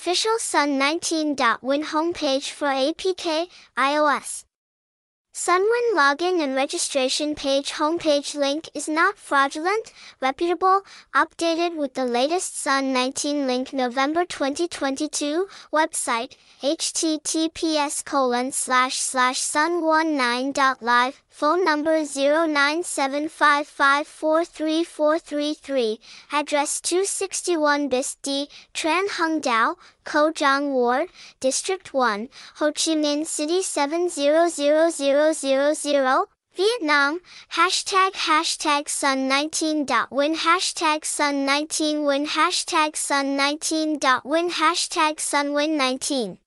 Official Sun19.win homepage for APK, iOS. Sunwin login and registration page homepage link is not fraudulent, reputable, updated with the latest Sun 19 link November 2022, website, https colon slash slash sun19.live, phone number 0975543433, address 261 Bis D, Tran Hung Dao, Co Giang Ward, District 1, Ho Chi Minh City 700000, Vietnam, hashtag hashtag sun19.win hashtag sun19win hashtag sun19.win hashtag sunwin19